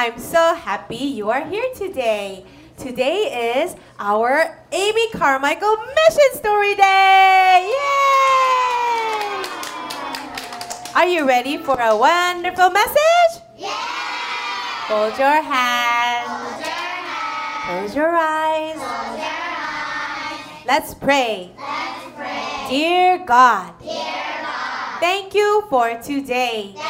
I'm so happy you are here today. Today is our Amy Carmichael Mission Story Day. Yay! Are you ready for a wonderful message? Hold your hands. Close your eyes. Let's pray. Dear God. Thank you for today. Thank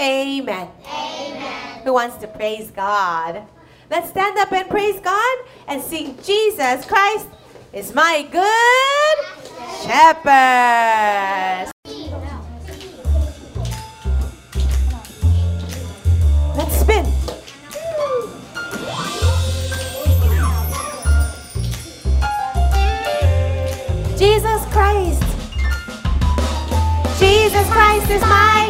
Amen. Who wants to praise God? Let's stand up and praise God and sing Jesus Christ is my good shepherd. Let's spin. Jesus Christ. Jesus Christ is my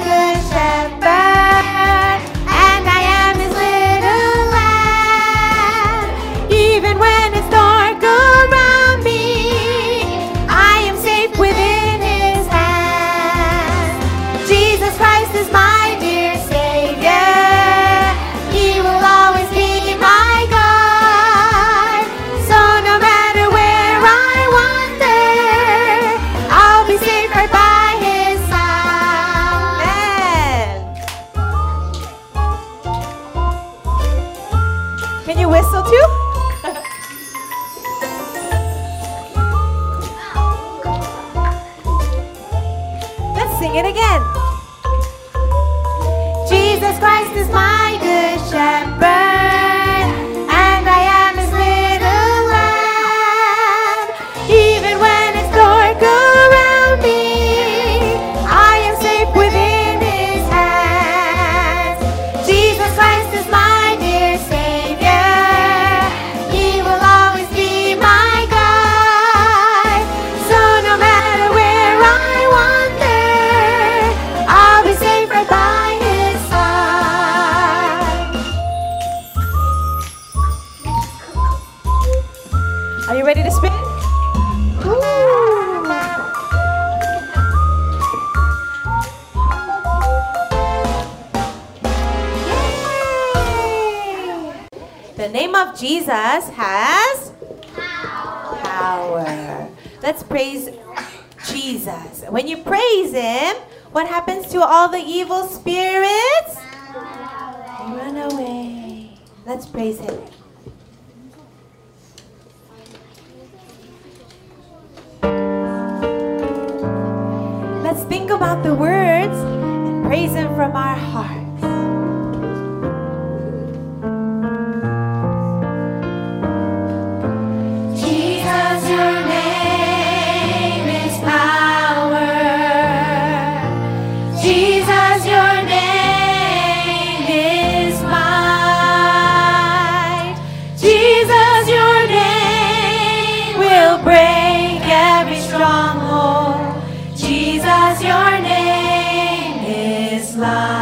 Are you ready to spin? The name of Jesus has power. Let's praise Jesus. When you praise Him, what happens to all the evil spirits? They run away. Let's praise Him. Stronghold. Jesus, your name is life.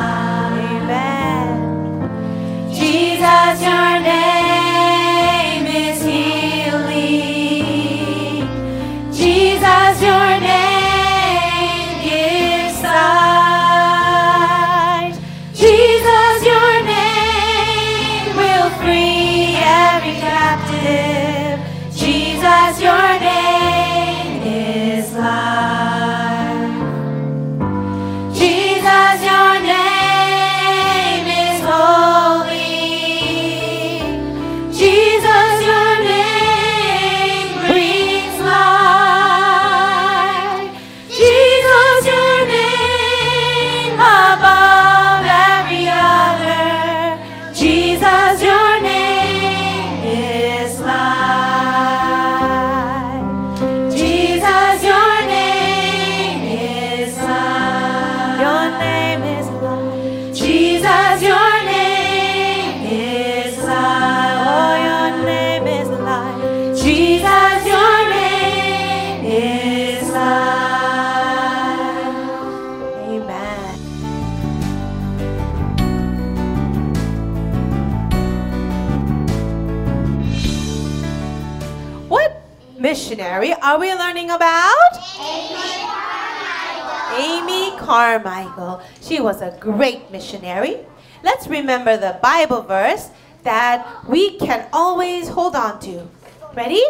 Are we learning about? Amy Carmichael. Amy Carmichael. She was a great missionary. Let's remember the Bible verse that we can always hold on to. Ready?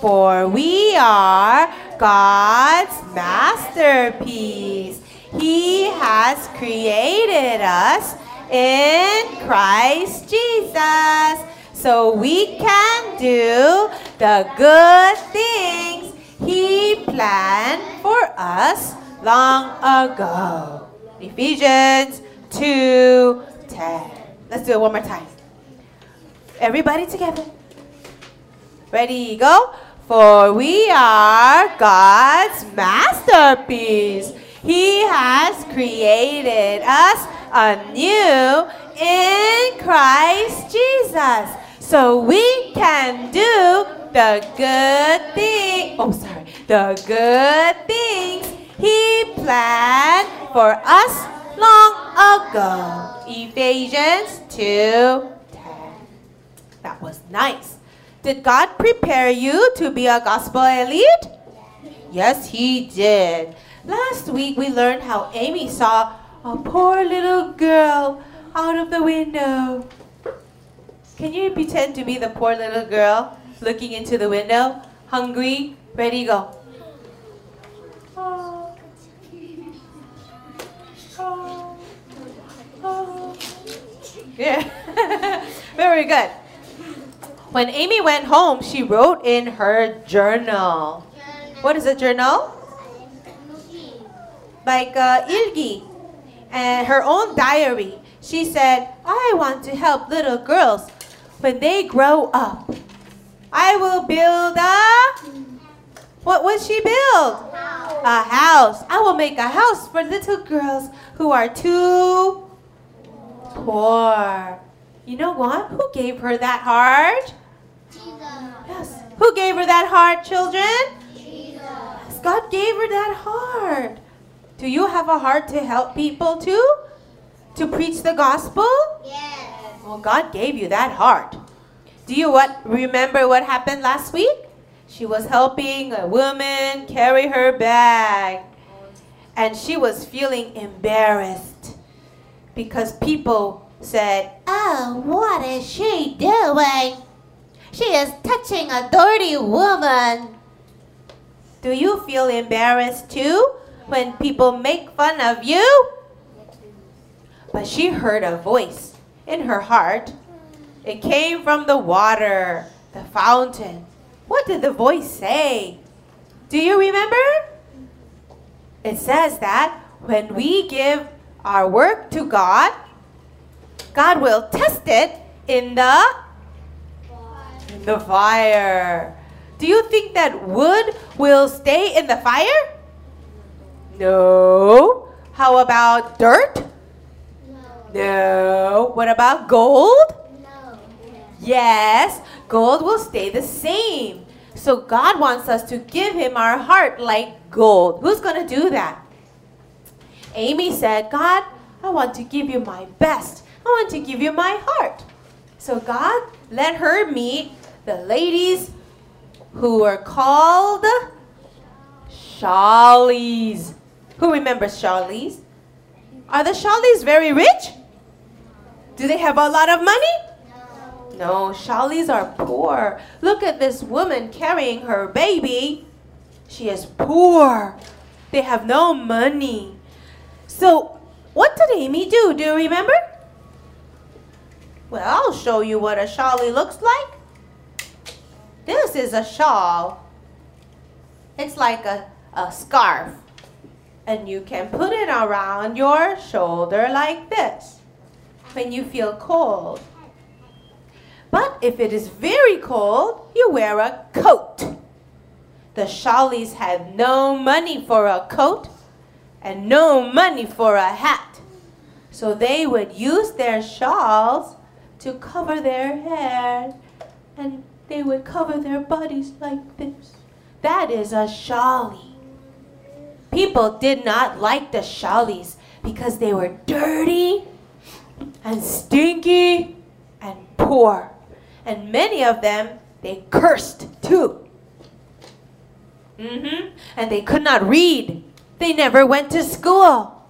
For we are God's masterpiece. He has created us in Christ Jesus. So we can do the good things He planned for us long ago. Ephesians 2 10. Let's do it one more time. Everybody together. Ready, go. For we are God's masterpiece. He has created us anew in Christ Jesus. So we can do the good thing. Oh, sorry. The good things He planned for us long ago. Ephesians 2 10. That was nice. Did God prepare you to be a gospel elite? Yes, He did. Last week we learned how Amy saw a poor little girl out of the window. Can you pretend to be the poor little girl looking into the window, hungry, ready, go? Yeah, very good. When Amy went home, she wrote in her journal. What is a journal? Like uh, ilgi. And her own diary. She said, I want to help little girls when they grow up. I will build a. What would she build? A house. I will make a house for little girls who are too poor. You know what? Who gave her that heart? Jesus. Yes. Who gave her that heart, children? Yes, God gave her that heart. Do you have a heart to help people too? To preach the gospel? Yes. Well, God gave you that heart. Do you what remember what happened last week? She was helping a woman carry her bag. And she was feeling embarrassed because people said, "Oh, what is she doing? She is touching a dirty woman." Do you feel embarrassed too when people make fun of you? But she heard a voice in her heart. It came from the water, the fountain. What did the voice say? Do you remember? It says that when we give our work to God, God will test it in the in the fire. Do you think that wood will stay in the fire? No. How about dirt? No. What about gold? No. Yes, gold will stay the same. So God wants us to give him our heart like gold. Who's going to do that? Amy said, God, I want to give you my best. I want to give you my heart. So God let her meet the ladies who were called Shawleys. Who remembers Shawleys? Are the Shawleys very rich? Do they have a lot of money? No. No, Shawleys are poor. Look at this woman carrying her baby. She is poor. They have no money. So, what did Amy do? Do you remember? Well, I'll show you what a Shawley looks like. This is a shawl. It's like a, a scarf. And you can put it around your shoulder like this when you feel cold. But if it is very cold, you wear a coat. The Shawleys had no money for a coat and no money for a hat. So they would use their shawls to cover their hair and they would cover their bodies like this. That is a Shawley. People did not like the Shawleys because they were dirty and stinky and poor. And many of them, they cursed too. hmm And they could not read. They never went to school.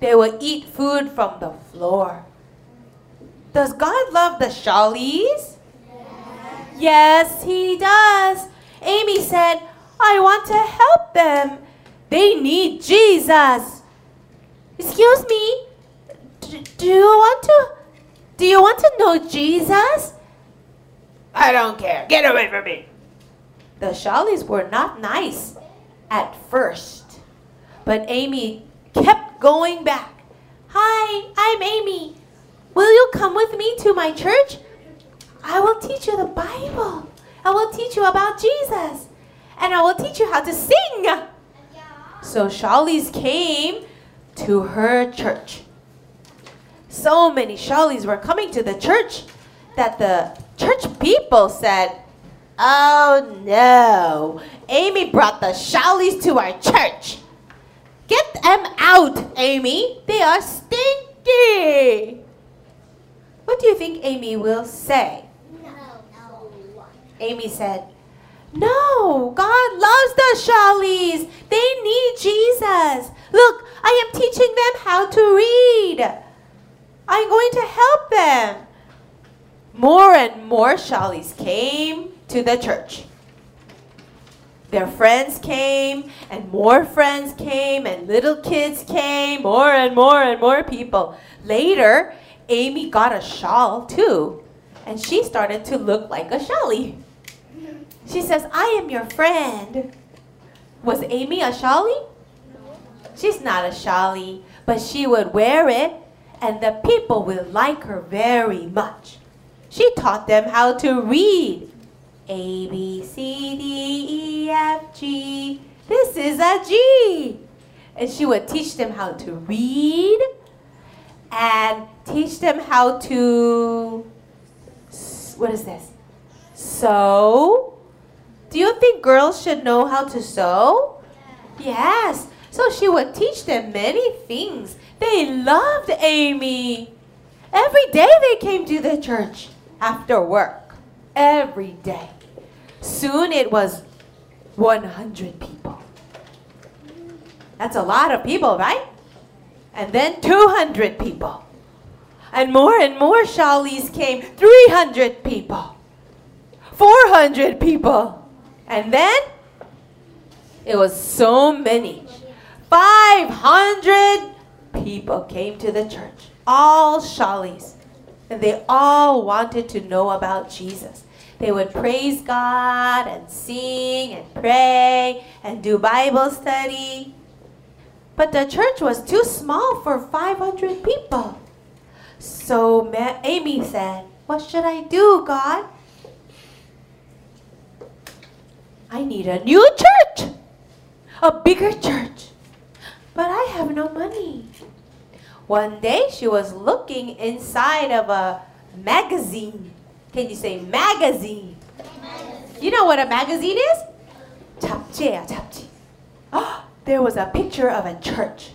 They would eat food from the floor. Does God love the Shawleys? Yes, He does. Amy said, I want to help them. They need Jesus. Excuse me. Do you want to do you want to know Jesus? I don't care. Get away from me. The Shawleys were not nice at first, but Amy kept going back. Hi, I'm Amy. Will you come with me to my church? I will teach you the Bible. I will teach you about Jesus. And I will teach you how to sing. So Shawleys came to her church. So many Shawleys were coming to the church that the church people said, Oh no, Amy brought the Shawleys to our church. Get them out, Amy. They are stinky. What do you think Amy will say? No. Amy said, No, God loves the Shawleys. They need Jesus. Look, I am teaching them how to read. I'm going to help them. More and more Shawleys came to the church. Their friends came, and more friends came, and little kids came, more and more and more people. Later, Amy got a shawl too, and she started to look like a Shawley. She says, I am your friend. Was Amy a Shawley? She's not a Shawley, but she would wear it, and the people will like her very much. She taught them how to read. A, B, C, D, E, F, G. This is a G. And she would teach them how to read and teach them how to, what is this? Sew. Do you think girls should know how to sew? Yes. So she would teach them many things. They loved Amy. Every day they came to the church after work. Every day. Soon it was 100 people. That's a lot of people, right? And then 200 people. And more and more Shawleys came. 300 people. 400 people. And then it was so many. 500 people came to the church. All Shawleys. And they all wanted to know about Jesus. They would praise God and sing and pray and do Bible study. But the church was too small for 500 people. So Ma- Amy said, What should I do, God? I need a new church, a bigger church. But I have no money. One day she was looking inside of a magazine. Can you say magazine? You know what a magazine is? 잡지예요, 잡지. Oh, there was a picture of a church.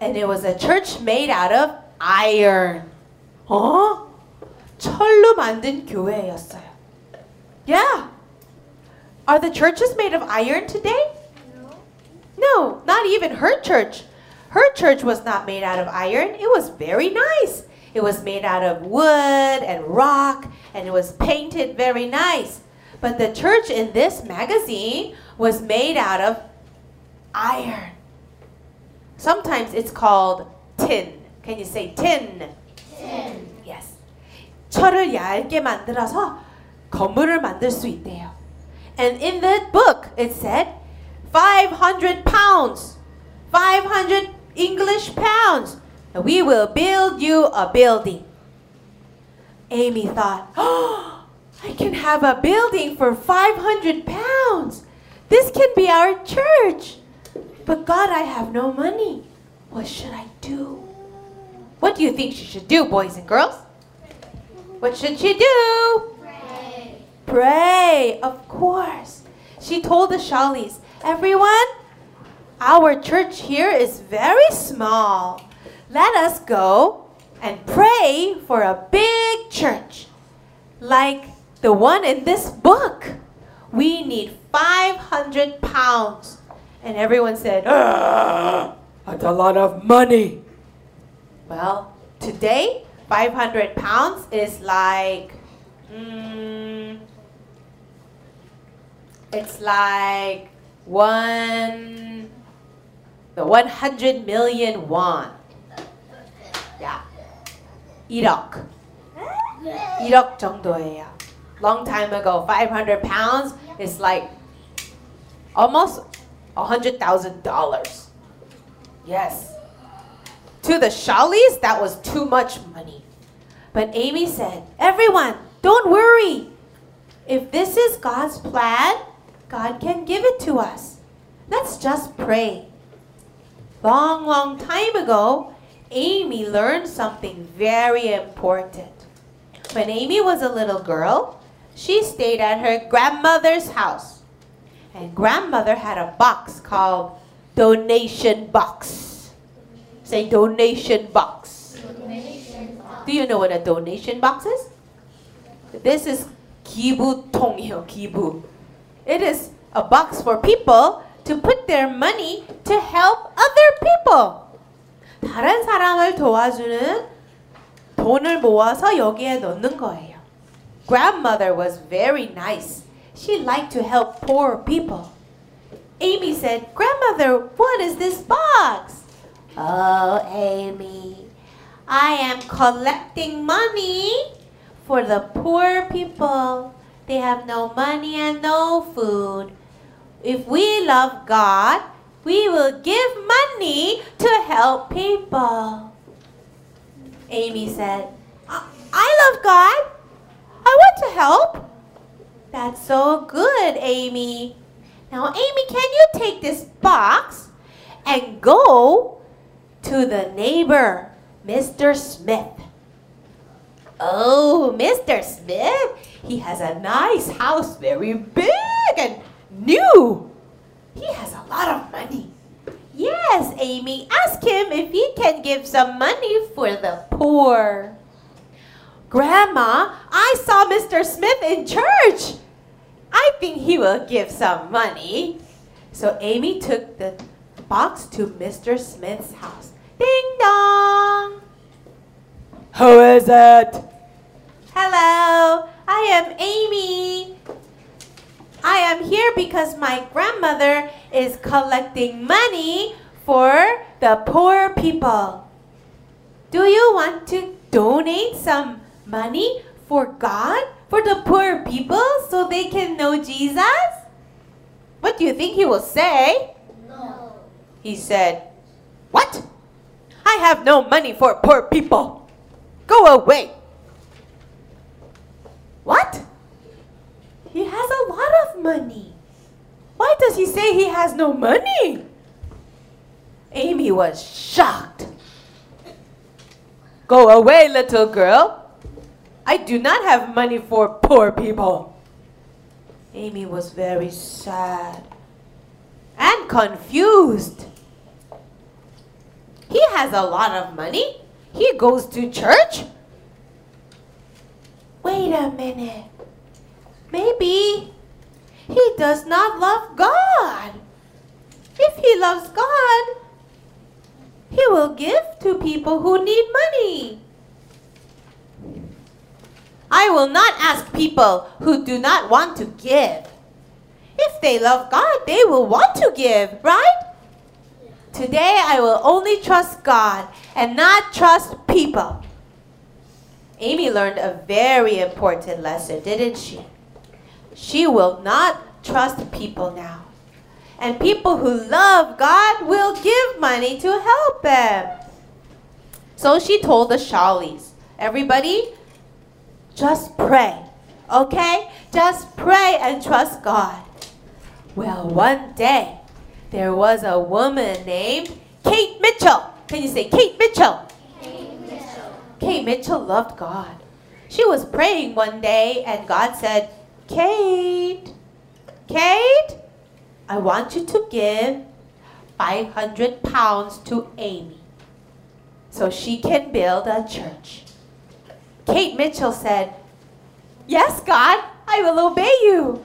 And it was a church made out of iron. 어? 철로 만든 교회였어요. Yeah. Are the churches made of iron today? No, not even her church. Her church was not made out of iron. It was very nice. It was made out of wood and rock, and it was painted very nice. But the church in this magazine was made out of iron. Sometimes it's called tin. Can you say tin? Tin. Yes. 철을 얇게 만들어서 건물을 만들 수 있대요. And in the book it said 500 pounds. 500 English pounds. And we will build you a building. Amy thought, oh, I can have a building for 500 pounds. This can be our church. But God, I have no money. What should I do? What do you think she should do, boys and girls? What should she do? Pray. Pray, of course. She told the Shawleys, everyone, our church here is very small. Let us go and pray for a big church like the one in this book. We need 500 pounds. And everyone said, "Ah, That's a lot of money. well, today, 500 pounds is like, mm, it's like one, the 100 million won. Yeah. 1억. 1억 정도예요. Long time ago, 500 pounds is like almost $100,000. Yes. To the Shawleys, that was too much money. But Amy said, Everyone, don't worry. If this is God's plan, God can give it to us. Let's just pray. Long, long time ago, Amy learned something very important. When Amy was a little girl, she stayed at her grandmother's house. And grandmother had a box called donation box. Say donation box. Do you know what a donation box is? This is kibu tongyo kibu. It is a box for people to put their money to help other people. 다른 사람을 도와주는 돈을 모아서 여기에 넣는 거예요. Grandmother was very nice. She liked to help poor people. Amy said, Grandmother, what is this box? Oh, Amy, I am collecting money for the poor people. They have no money and no food. If we love God, we will give money to help people. Amy said, I, love God. I want to help. That's so good, Amy. Now, Amy, can you take this box and go to the neighbor, Mr. Smith? Oh, Mr. Smith, he has a nice house, very big and new. He has a lot of money. Yes, Amy, ask him if he can give some money for the poor. Grandma, I saw Mr. Smith in church. I think he will give some money. So Amy took the box to Mr. Smith's house. Ding dong! Who is it? Hello, I am Amy. I am here because my grandmother is collecting money for the poor people. Do you want to donate some money for God, for the poor people, so they can know Jesus? What do you think he will say? No. He said, What? I have no money for poor people. Go away. What? He has a lot of money. Why does he say he has no money? Amy was shocked. Go away, little girl. I do not have money for poor people. Amy was very sad and confused. He has a lot of money. He goes to church. Wait a minute. Maybe he does not love God. If he loves God, he will give to people who need money. I will not ask people who do not want to give. If they love God, they will want to give, right? Today I will only trust God and not trust people. Amy learned a very important lesson, didn't she? She will not trust people now. And people who love God will give money to help them. So she told the Shawleys, everybody, just pray, okay? Just pray and trust God. Well, one day, there was a woman named Kate Mitchell. Can you say Kate Mitchell? Kate Mitchell loved God. She was praying one day and God said, Kate, Kate, I want you to give 500 pounds to Amy so she can build a church. Kate Mitchell said, Yes, God, I will obey you.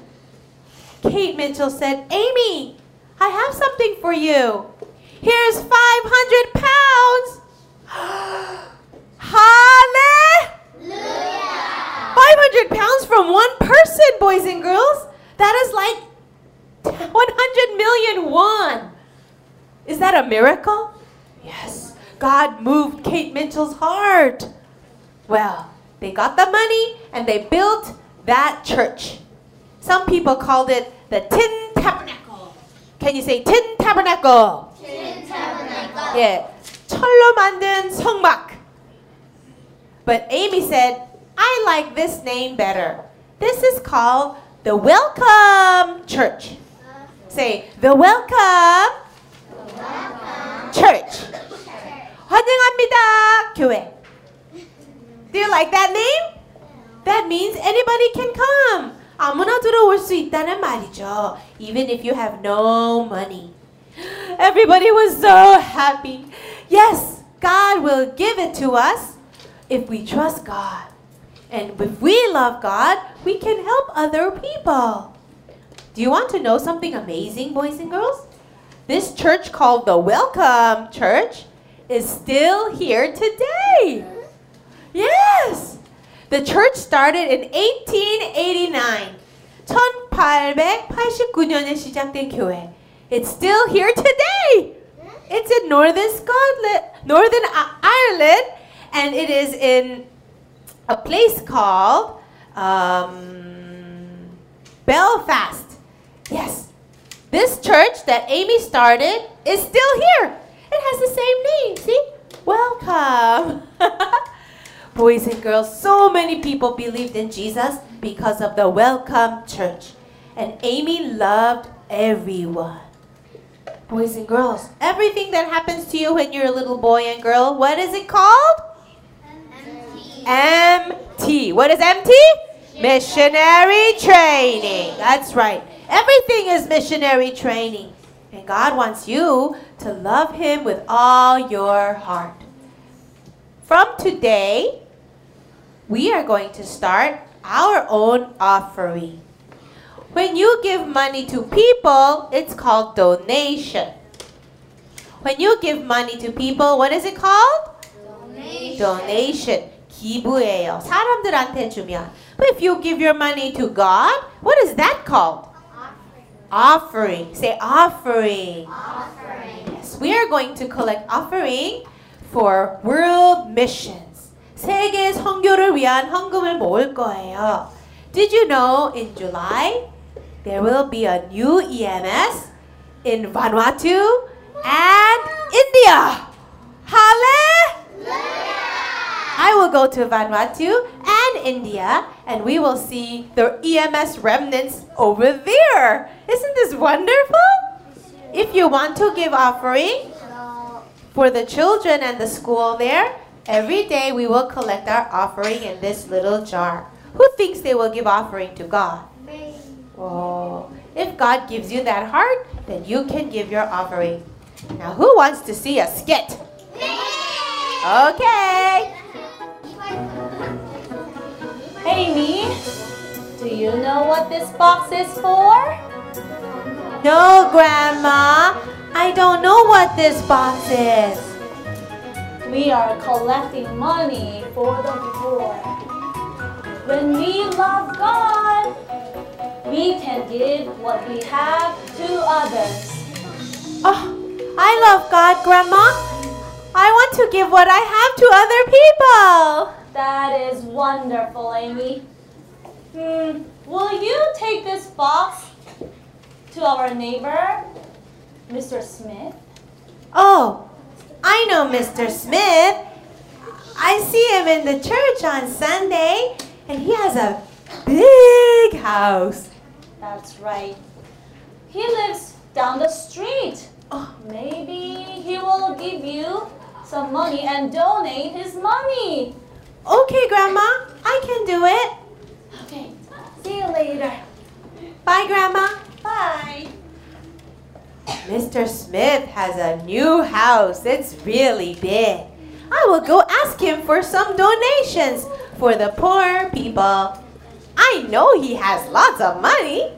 Kate Mitchell said, Amy, I have something for you. Here's 500 pounds. Hallelujah! 500 pounds from one person, boys and girls. That is like 100 million won. Is that a miracle? Yes. God moved Kate Mitchell's heart. Well, they got the money and they built that church. Some people called it the Tin Tabernacle. Can you say Tin Tabernacle? 예, 철로 만든 성막. But Amy said, I like this name better. This is called the Welcome Church. Say, the Welcome Church. 환영합니다, 교회. Do you like that name? That means anybody can come. 아무나 들어올 수 있다는 말이죠. Even if you have no money. Everybody was so happy. Yes, God will give it to us if we trust God. And if we love God, we can help other people. Do you want to know something amazing, boys and girls? This church called the Welcome Church is still here today. Yes! The church started in 1889. 1889년에 시작된 교회. It's still here today. It's in Northern Scotland, Northern I- Ireland, and it is in a place called um, Belfast. Yes. This church that Amy started is still here. It has the same name. See? Welcome. Boys and girls, so many people believed in Jesus because of the Welcome Church. And Amy loved everyone. Boys and girls, everything that happens to you when you're a little boy and girl, what is it called? MT. What is MT? Missionary training. That's right. Everything is missionary training. And God wants you to love Him with all your heart. From today, we are going to start our own offering. When you give money to people, it's called donation. When you give money to people, what is it called? Donation. 기부예요. 사람들한테 주면. But if you give your money to God, what is that called? Offering. Say offering. Yes, we are going to collect offering for world missions. 세계 선교를 위한 헌금을 모을 거예요. Did you know in July there will be a new EMS in Vanuatu and India? Hallelujah! I will go to Vanuatu and India and we will see the EMS remnants over there. Isn't this wonderful? If you want to give offering for the children and the school there, every day we will collect our offering in this little jar. Who thinks they will give offering to God? Me. Oh, if God gives you that heart, then you can give your offering. Now, who wants to see a skit? Okay. Amy, do you know what this box is for? No, Grandma. I don't know what this box is. We are collecting money for the poor. When we love God, we can give what we have to others. Oh, I love God, Grandma. I want to give what I have to other people. That is wonderful, Amy. Hmm, will you take this box to our neighbor, Mr. Smith? Oh, I know Mr. Smith. I see him in the church on Sunday, and he has a big house. That's right. He lives down the street. Oh, Maybe he will give you some money and donate his money. Okay, Grandma, I can do it. Okay, see you later. Bye, Grandma. Bye. Mr. Smith has a new house. It's really big. I will go ask him for some donations for the poor people. I know he has lots of money.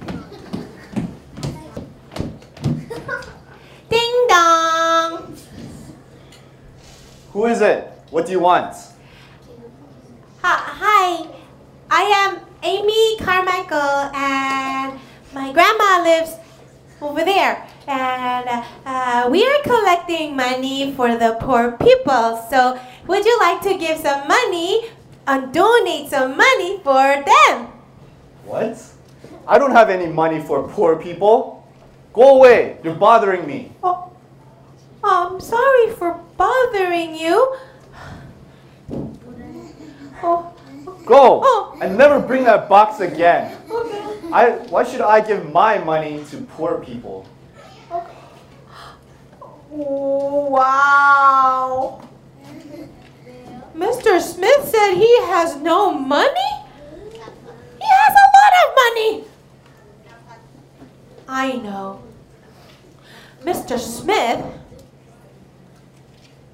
Ding dong! Who is it? What do you want? Hi, hi. I am Amy Carmichael, and my grandma lives over there. And uh, we are collecting money for the poor people. So, would you like to give some money and donate some money for them? What? I don't have any money for poor people. Go away. You're bothering me. Oh, I'm sorry for bothering you. Oh, Go. And never bring that box again. okay. I, why should I give my money to poor people? Wow. Mr. Smith said he has no money? He has a lot of money. I know. Mr. Smith,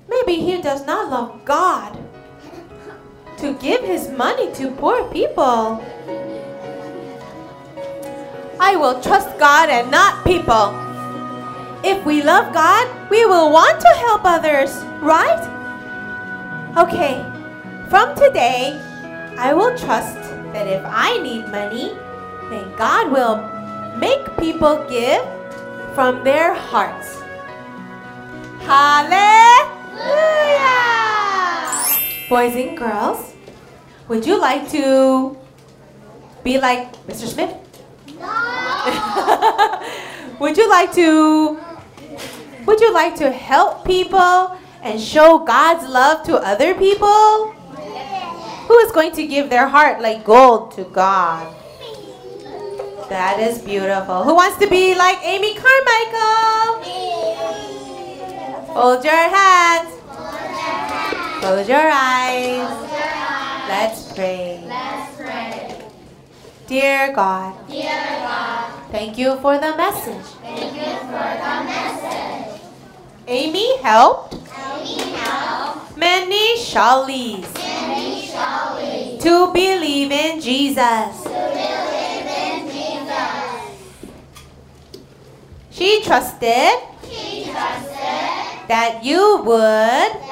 maybe he does not love God to give his money to poor people. I will trust God and not people. If we love God, we will want to help others, right? Okay, from today, I will trust that if I need money, then God will make people give from their hearts. Hallelujah! Boys and girls, would you like to be like Mr. Smith? No. would you like to would you like to help people and show God's love to other people? Who is going to give their heart like gold to God? That is beautiful. Who wants to be like Amy Carmichael? Hold your hands. Close your eyes. Let's pray. Dear God. Thank you for the message. Amy helped. Amy helped. Many Shawleys. To believe in Jesus. She trusted. That you would.